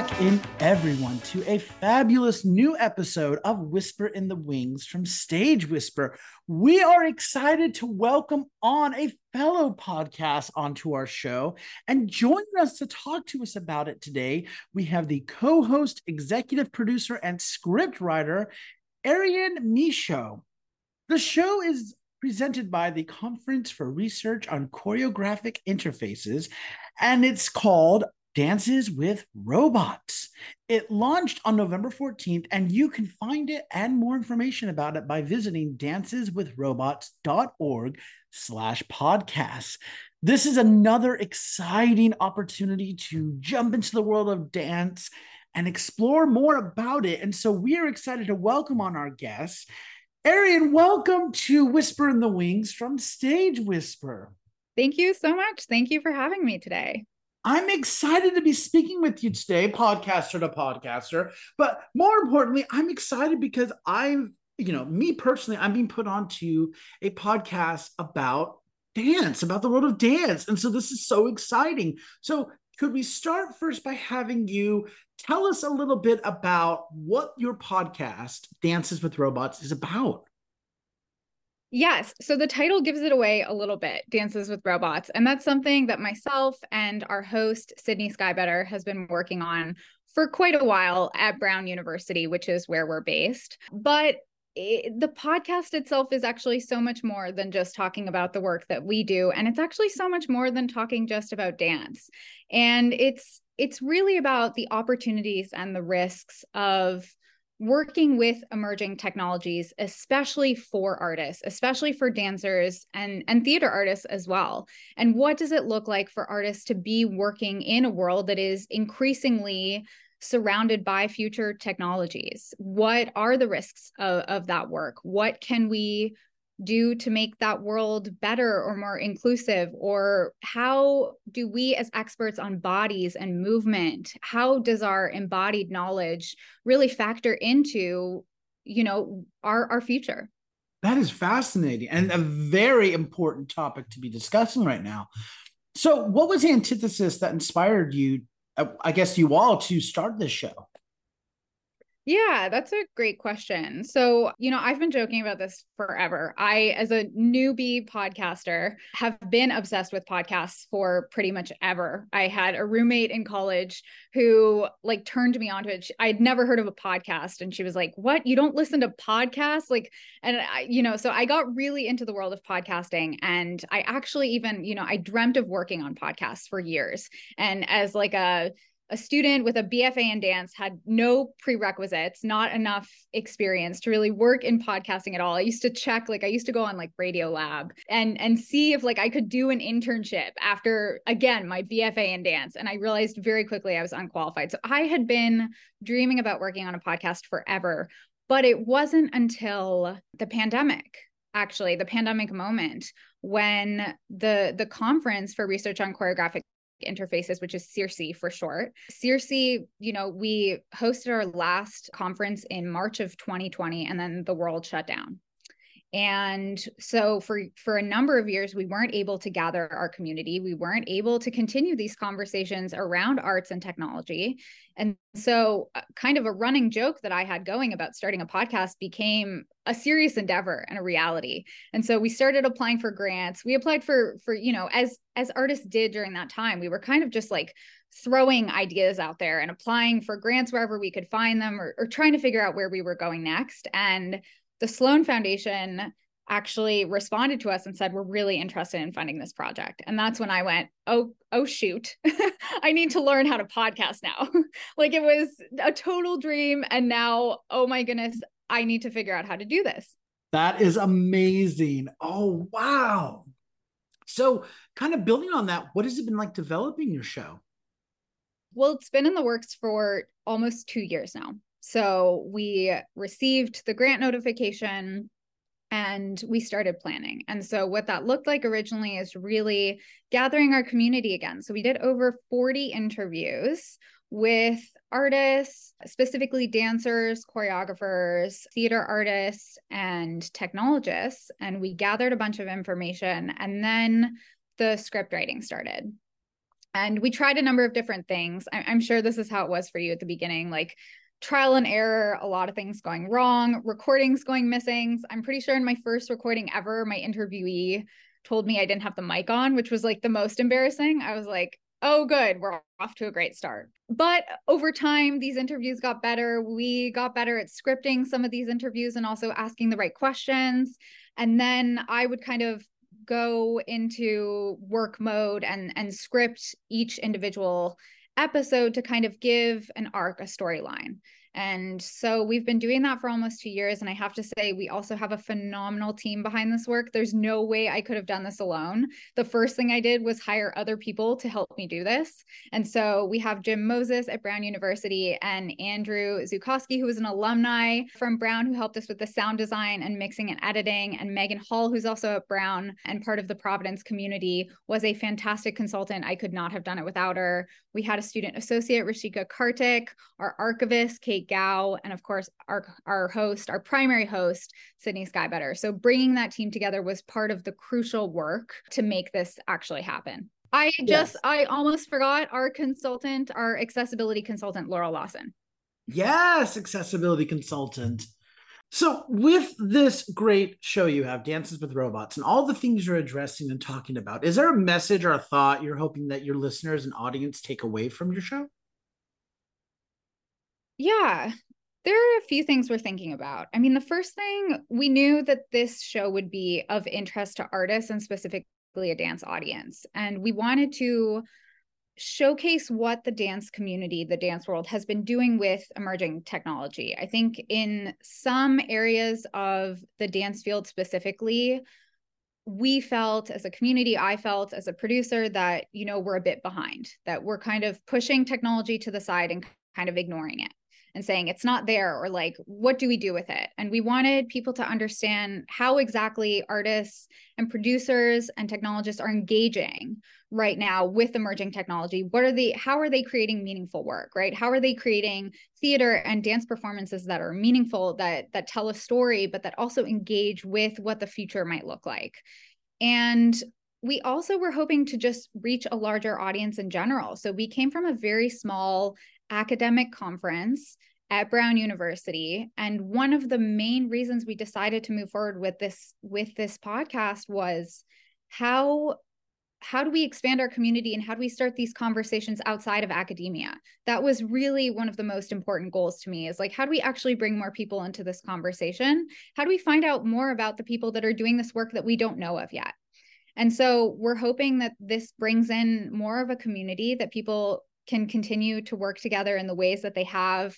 Back in, everyone, to a fabulous new episode of Whisper in the Wings from Stage Whisper. We are excited to welcome on a fellow podcast onto our show. And joining us to talk to us about it today, we have the co host, executive producer, and script writer, Ariane Michaud. The show is presented by the Conference for Research on Choreographic Interfaces, and it's called Dances with Robots. It launched on November 14th, and you can find it and more information about it by visiting danceswithrobots.org slash podcasts. This is another exciting opportunity to jump into the world of dance and explore more about it. And so we are excited to welcome on our guests. Ariane, welcome to Whisper in the Wings from Stage Whisper. Thank you so much. Thank you for having me today. I'm excited to be speaking with you today, podcaster to podcaster. But more importantly, I'm excited because I'm, you know, me personally, I'm being put onto a podcast about dance, about the world of dance. And so this is so exciting. So, could we start first by having you tell us a little bit about what your podcast, Dances with Robots, is about? Yes. So the title gives it away a little bit Dances with Robots. And that's something that myself and our host, Sydney Skybetter, has been working on for quite a while at Brown University, which is where we're based. But it, the podcast itself is actually so much more than just talking about the work that we do and it's actually so much more than talking just about dance and it's it's really about the opportunities and the risks of working with emerging technologies especially for artists especially for dancers and and theater artists as well. And what does it look like for artists to be working in a world that is increasingly surrounded by future technologies? What are the risks of, of that work? What can we do to make that world better or more inclusive? Or how do we as experts on bodies and movement how does our embodied knowledge really factor into you know our our future? That is fascinating and a very important topic to be discussing right now. So what was the antithesis that inspired you uh, i guess you all to start this show yeah, that's a great question. So, you know, I've been joking about this forever. I, as a newbie podcaster, have been obsessed with podcasts for pretty much ever. I had a roommate in college who like turned me onto it. I'd never heard of a podcast. And she was like, What? You don't listen to podcasts? Like, and I, you know, so I got really into the world of podcasting. And I actually even, you know, I dreamt of working on podcasts for years. And as like a, a student with a BFA in dance had no prerequisites, not enough experience to really work in podcasting at all. I used to check, like I used to go on like Radio Lab and and see if like I could do an internship after again my BFA in dance. And I realized very quickly I was unqualified. So I had been dreaming about working on a podcast forever, but it wasn't until the pandemic actually the pandemic moment when the the conference for research on choreographic interfaces, which is CIRSE for short. CIRSE, you know, we hosted our last conference in March of 2020, and then the world shut down and so for for a number of years we weren't able to gather our community. We weren't able to continue these conversations around arts and technology. And so uh, kind of a running joke that i had going about starting a podcast became a serious endeavor and a reality. And so we started applying for grants. We applied for for you know as as artists did during that time we were kind of just like throwing ideas out there and applying for grants wherever we could find them or, or trying to figure out where we were going next. And the Sloan Foundation actually responded to us and said we're really interested in funding this project. And that's when i went oh oh shoot. I need to learn how to podcast now. Like it was a total dream. And now oh my goodness i need to figure out how to do this. That is amazing. Oh wow. So kind of building on that what has it been like developing your show? Well it's been in the works for almost two years now so we received the grant notification and we started planning. And so, what that looked like originally is really gathering our community again. So, we did over 40 interviews with artists, specifically dancers, choreographers, theater artists, and technologists. And we gathered a bunch of information, and then the script writing started. And we tried a number of different things. I'm sure this is how it was for you at the beginning, like trial and error, a lot of things going wrong, recordings going missing. I'm pretty sure in my first recording ever, my interviewee told me I didn't have the mic on, which was like the most embarrassing. I was like, oh, good, we're off to a great start. But over time, these interviews got better. We got better at scripting some of these interviews and also asking the right questions. And then I would kind of go into work mode and and script each individual episode to kind of give an arc a storyline and so we've been doing that for almost two years. And I have to say, we also have a phenomenal team behind this work. There's no way I could have done this alone. The first thing I did was hire other people to help me do this. And so we have Jim Moses at Brown University and Andrew Zukowski, who is an alumni from Brown, who helped us with the sound design and mixing and editing. And Megan Hall, who's also at Brown and part of the Providence community, was a fantastic consultant. I could not have done it without her. We had a student associate, Rashika Kartik, our archivist, Kate Gao, and of course, our, our host, our primary host, Sydney Skybetter. So bringing that team together was part of the crucial work to make this actually happen. I just, yes. I almost forgot our consultant, our accessibility consultant, Laurel Lawson. Yes, accessibility consultant. So, with this great show you have, Dances with Robots, and all the things you're addressing and talking about, is there a message or a thought you're hoping that your listeners and audience take away from your show? Yeah, there are a few things we're thinking about. I mean, the first thing we knew that this show would be of interest to artists and specifically a dance audience. And we wanted to showcase what the dance community, the dance world has been doing with emerging technology. I think in some areas of the dance field specifically, we felt as a community, I felt as a producer that, you know, we're a bit behind, that we're kind of pushing technology to the side and kind of ignoring it and saying it's not there or like what do we do with it? And we wanted people to understand how exactly artists and producers and technologists are engaging right now with emerging technology. What are the how are they creating meaningful work right? How are they creating theater and dance performances that are meaningful that that tell a story but that also engage with what the future might look like? And we also were hoping to just reach a larger audience in general. So we came from a very small academic conference at Brown University. And one of the main reasons we decided to move forward with this with this podcast was how how do we expand our community and how do we start these conversations outside of academia? That was really one of the most important goals to me is like how do we actually bring more people into this conversation? How do we find out more about the people that are doing this work that we don't know of yet? And so we're hoping that this brings in more of a community that people can continue to work together in the ways that they have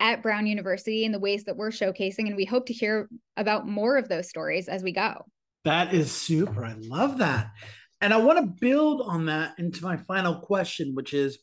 at Brown University in the ways that we're showcasing. And we hope to hear about more of those stories as we go. That is super. I love that. And I want to build on that into my final question, which is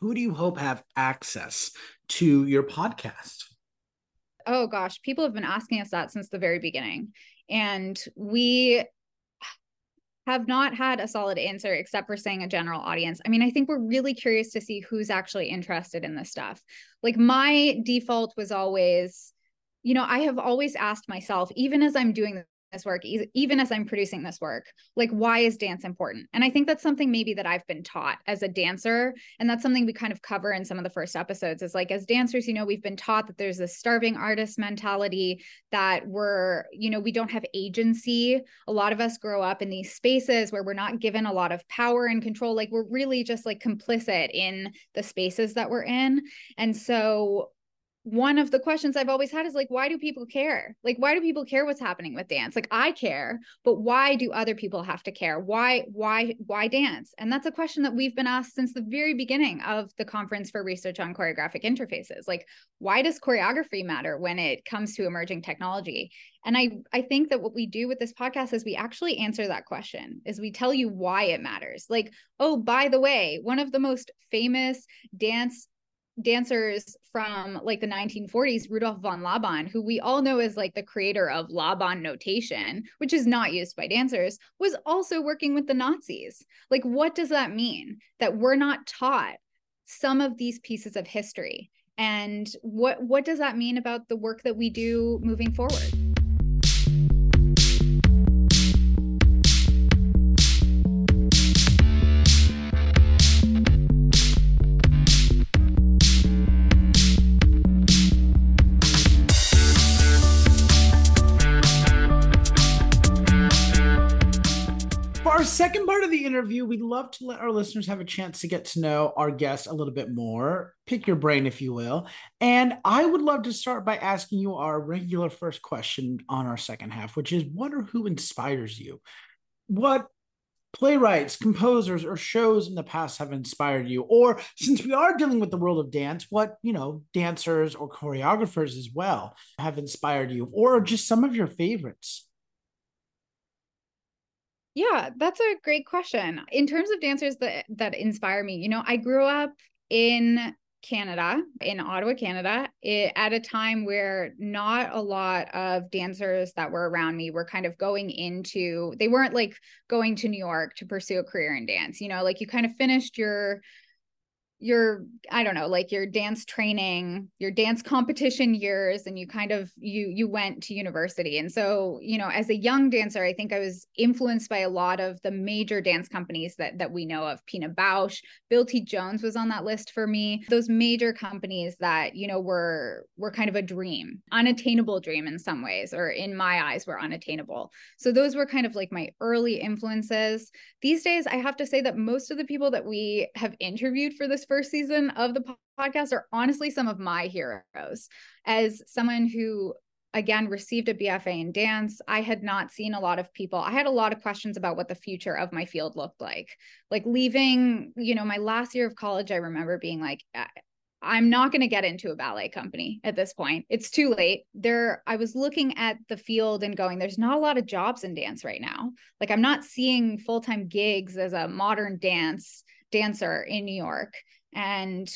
who do you hope have access to your podcast? Oh gosh, people have been asking us that since the very beginning. And we have not had a solid answer except for saying a general audience. I mean, I think we're really curious to see who's actually interested in this stuff. Like my default was always, you know, I have always asked myself, even as I'm doing this work even as i'm producing this work like why is dance important? And i think that's something maybe that i've been taught as a dancer and that's something we kind of cover in some of the first episodes is like as dancers you know we've been taught that there's this starving artist mentality that we're you know we don't have agency. A lot of us grow up in these spaces where we're not given a lot of power and control. Like we're really just like complicit in the spaces that we're in. And so one of the questions I've always had is like, why do people care? Like, why do people care what's happening with dance? Like, I care, but why do other people have to care? Why, why, why dance? And that's a question that we've been asked since the very beginning of the conference for research on choreographic interfaces. Like, why does choreography matter when it comes to emerging technology? And I, I think that what we do with this podcast is we actually answer that question, is we tell you why it matters. Like, oh, by the way, one of the most famous dance dancers from like the 1940s, Rudolf von Laban, who we all know as like the creator of Laban notation, which is not used by dancers, was also working with the Nazis. Like, what does that mean? That we're not taught some of these pieces of history. And what what does that mean about the work that we do moving forward? Second part of the interview, we'd love to let our listeners have a chance to get to know our guest a little bit more, pick your brain, if you will. And I would love to start by asking you our regular first question on our second half, which is what or who inspires you? What playwrights, composers, or shows in the past have inspired you? Or since we are dealing with the world of dance, what, you know, dancers or choreographers as well have inspired you, or just some of your favorites? Yeah, that's a great question. In terms of dancers that that inspire me, you know, I grew up in Canada, in Ottawa, Canada, it, at a time where not a lot of dancers that were around me were kind of going into, they weren't like going to New York to pursue a career in dance. You know, like you kind of finished your your i don't know like your dance training your dance competition years and you kind of you you went to university. And so you know as a young dancer i think i was influenced by a lot of the major dance companies that that we know of. Pina bausch bill t jones was on that list for me. Those major companies that you know were were kind of a dream unattainable dream in some ways or in my eyes were unattainable. So those were kind of like my early influences. These days i have to say that most of the people that we have interviewed for this first season of the podcast are honestly some of my heroes. As someone who again received a BFA in dance, I had not seen a lot of people. I had a lot of questions about what the future of my field looked like. Like leaving, you know, my last year of college, I remember being like I'm not going to get into a ballet company at this point. It's too late. There I was looking at the field and going there's not a lot of jobs in dance right now. Like I'm not seeing full-time gigs as a modern dance dancer in New York and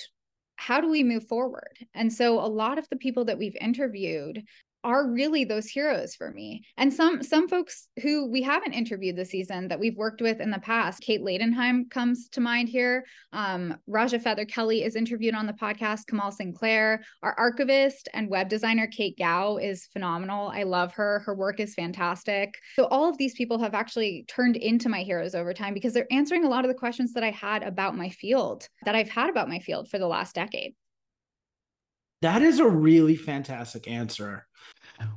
how do we move forward? And so a lot of the people that we've interviewed are really those heroes for me. And some some folks who we haven't interviewed this season that we've worked with in the past, Kate Ladenheim comes to mind here. Um, Raja Feather Kelly is interviewed on the podcast. Kamal Sinclair, our archivist and web designer Kate Gao is phenomenal. I love her. Her work is fantastic. So all of these people have actually turned into my heroes over time because they're answering a lot of the questions that I had about my field that I've had about my field for the last decade. That is a really fantastic answer.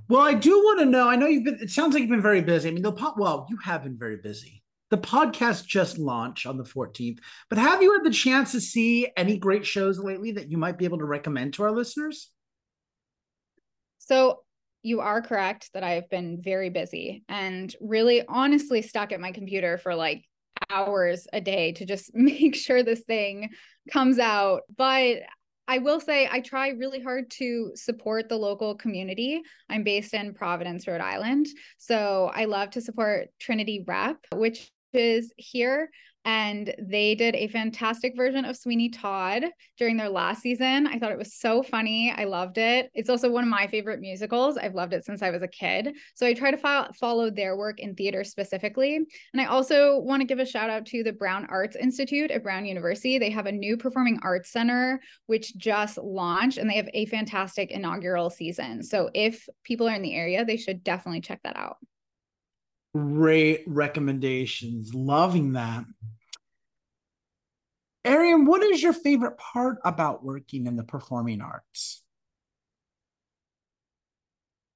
Well, I do want to know. I know you've been. It sounds like you've been very busy. I mean, the pot. Well, you have been very busy. The podcast just launched on the 14th, but have you had the chance to see any great shows lately that you might be able to recommend to our listeners? So you are correct that I've been very busy and really honestly stuck at my computer for like hours a day to just make sure this thing comes out. But I will say I try really hard to support the local community. I'm based in Providence, Rhode Island. So I love to support Trinity Rep, which is here and they did a fantastic version of Sweeney Todd during their last season. I thought it was so funny. I loved it. It's also one of my favorite musicals. I've loved it since I was a kid. So I try to fo- follow their work in theater specifically. And I also want to give a shout out to the Brown Arts Institute at Brown University. They have a new performing arts center which just launched and they have a fantastic inaugural season. So if people are in the area, they should definitely check that out. Great recommendations. Loving that. Ariane, what is your favorite part about working in the performing arts?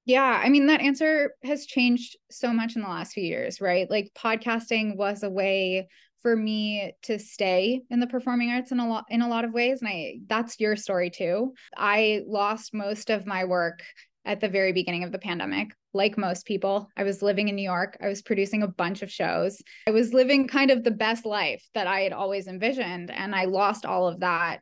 Yeah, I mean that answer has changed so much in the last few years, right? Like podcasting was a way for me to stay in the performing arts in a lot in a lot of ways and I that's your story too. I lost most of my work at the very beginning of the pandemic. Like most people, I was living in New York. I was producing a bunch of shows. I was living kind of the best life that I had always envisioned. And I lost all of that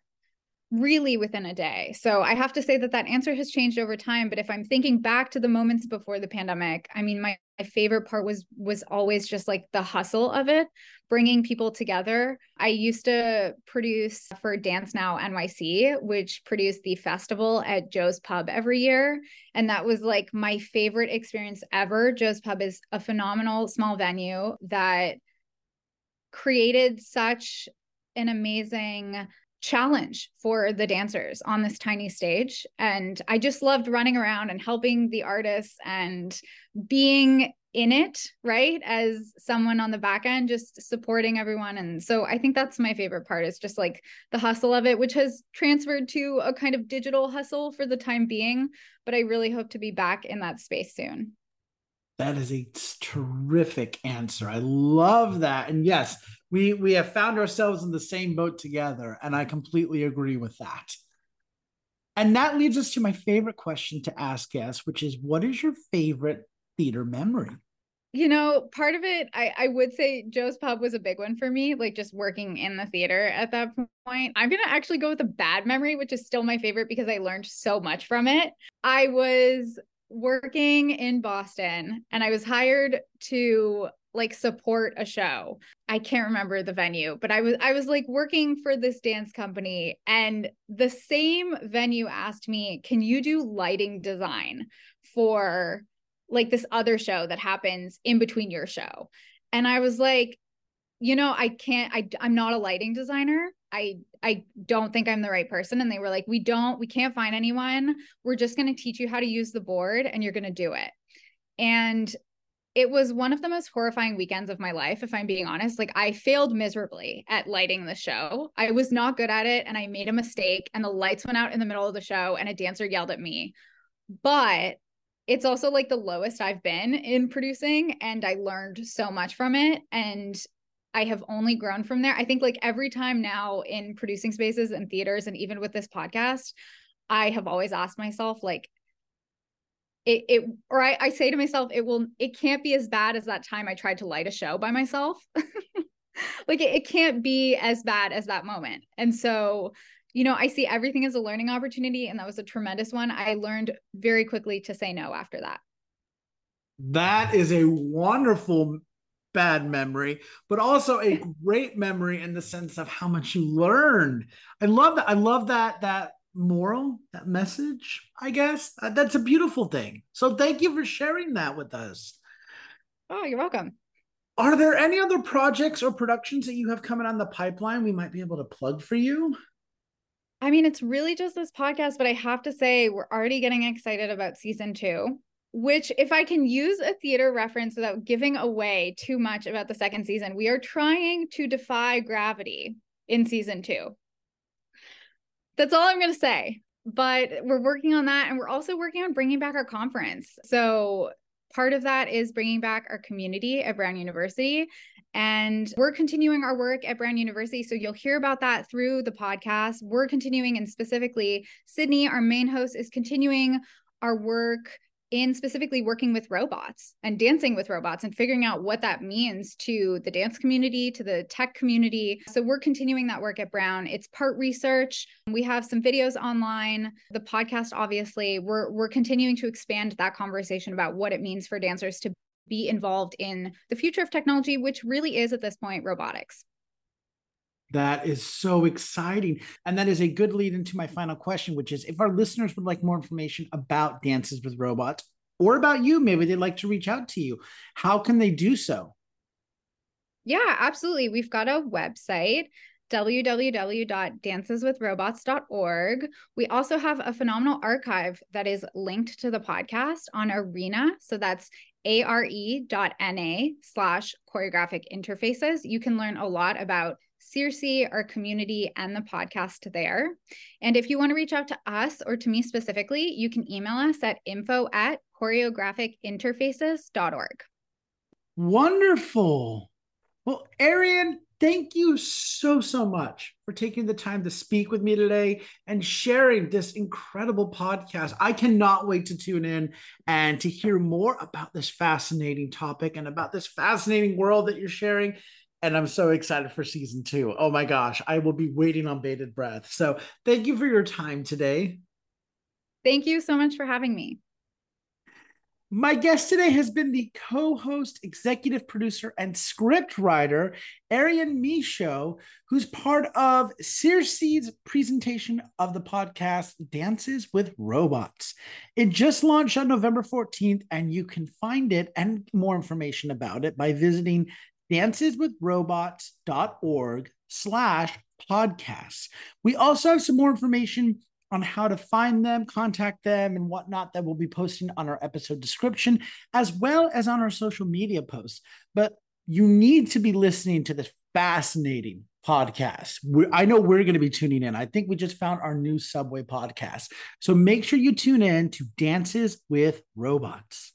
really within a day. So I have to say that that answer has changed over time. But if I'm thinking back to the moments before the pandemic, I mean, my, my favorite part was was always just like the hustle of it, bringing people together. I used to produce for Dance Now NYC, which produced the festival at Joe's Pub every year. And that was like my favorite experience ever. Joe's Pub is a phenomenal small venue that created such an amazing challenge for the dancers on this tiny stage. And I just loved running around and helping the artists and being in it, right? As someone on the back end, just supporting everyone. And so I think that's my favorite part is just like the hustle of it, which has transferred to a kind of digital hustle for the time being. But I really hope to be back in that space soon. That is a terrific answer. I love that. And yes, we we have found ourselves in the same boat together and I completely agree with that. And that leads us to my favorite question to ask guests, which is what is your favorite theater memory? You know, part of it, I, I would say Joe's Pub was a big one for me, like just working in the theater at that point. I'm to actually go with a bad memory, which is still my favorite because I learned so much from it. I was working in Boston and I was hired to like support a show. I can't remember the venue, but I was I was like working for this dance company and the same venue asked me, "Can you do lighting design for like this other show that happens in between your show?" And I was like, "You know, I can't I I'm not a lighting designer. I I don't think I'm the right person." And they were like, "We don't we can't find anyone. We're just going to teach you how to use the board and you're going to do it." And it was one of the most horrifying weekends of my life, if I'm being honest. Like, I failed miserably at lighting the show. I was not good at it, and I made a mistake, and the lights went out in the middle of the show, and a dancer yelled at me. But it's also like the lowest I've been in producing, and I learned so much from it. And I have only grown from there. I think, like, every time now in producing spaces and theaters, and even with this podcast, I have always asked myself, like, it, it or I, I say to myself it will it can't be as bad as that time i tried to light a show by myself like it, it can't be as bad as that moment and so you know i see everything as a learning opportunity and that was a tremendous one i learned very quickly to say no after that that is a wonderful bad memory, but also a great memory in the sense of how much you learned. I love that. I love that that moral, that message, I guess. Uh, that's a beautiful thing. So thank you for sharing that with us. Oh, you're welcome. Are there any other projects or productions that you have coming on the pipeline we might be able to plug for you? I mean, it's really just this podcast, but I have to say, we're already getting excited about season two, which, if I can use a theater reference without giving away too much about the second season, we are trying to defy gravity in season two. That's all I'm going to say. But we're working on that. And we're also working on bringing back our conference. So part of that is bringing back our community at Brown University. And we're continuing our work at Brown University. So you'll hear about that through the podcast. We're continuing, and specifically, Sydney, our main host, is continuing our work in specifically working with robots and dancing with robots and figuring out what that means to the dance community, to the tech community. So we're continuing that work at Brown. It's part research. We have some videos online. The podcast, obviously, we're we're continuing to expand that conversation about what it means for dancers to be involved in the future of technology, which really is at this point robotics. That is so exciting. And that is a good lead into my final question, which is if our listeners would like more information about Dances with Robots or about you, maybe they'd like to reach out to you, how can they do so? Yeah, absolutely. We've got a website www.danceswithrobots.org. We also have a phenomenal archive that is linked to the podcast on Are.na. So that's are.na slash choreographic interfaces. You can learn a lot about Circe, our community, and the podcast there. And if you want to reach out to us or to me specifically, you can email us at info at choreographicinterfaces.org. Wonderful. Well, Ariane, thank you so, so much for taking the time to speak with me today and sharing this incredible podcast. I cannot wait to tune in and to hear more about this fascinating topic and about this fascinating world that you're sharing and I'm so excited for season two. Oh my gosh, I will be waiting on bated breath. So thank you for your time today. Thank you so much for having me. My guest today has been the co host, executive producer, and script writer, Ariane Michaud, who's part of Circe's presentation of the podcast Dances with Robots. It just launched on November 14th, and you can find it and more information about it by visiting danceswithrobots.org slash podcasts. We also have some more information on how to find them, contact them, and whatnot that we'll be posting on our episode description, as well as on our social media posts. But you need to be listening to this fascinating podcast. We're, I know we're going to be tuning in. I think we just found our new Subway podcast. So make sure you tune in to Dances with Robots.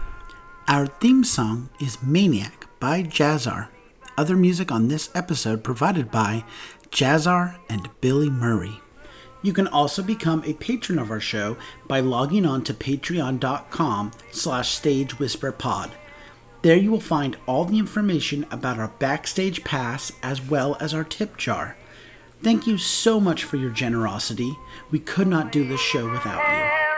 Our theme song is Maniac by Jazzar. Other music on this episode provided by Jazzar and Billy Murray. You can also become a patron of our show by logging on to patreon.com slash stagewhisperpod. There you will find all the information about our backstage pass as well as our tip jar. Thank you so much for your generosity. We could not do this show without you.